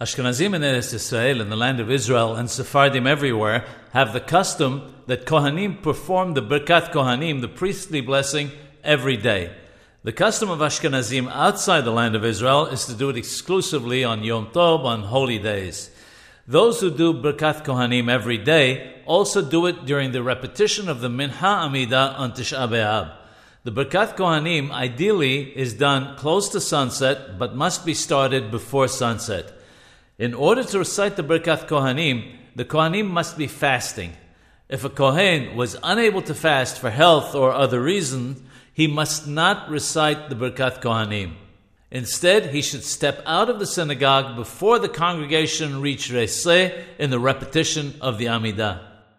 Ashkenazim in Eretz Israel, in the land of Israel, and Sephardim everywhere have the custom that Kohanim perform the Birkat Kohanim, the priestly blessing, every day. The custom of Ashkenazim outside the land of Israel is to do it exclusively on Yom Tov, on holy days. Those who do Birkat Kohanim every day also do it during the repetition of the Mincha Amida on Tisha B'Av. The Birkat Kohanim ideally is done close to sunset, but must be started before sunset. In order to recite the Birkat Kohanim, the Kohanim must be fasting. If a Kohen was unable to fast for health or other reason, he must not recite the Birkat Kohanim. Instead, he should step out of the synagogue before the congregation reach Reseh in the repetition of the Amidah.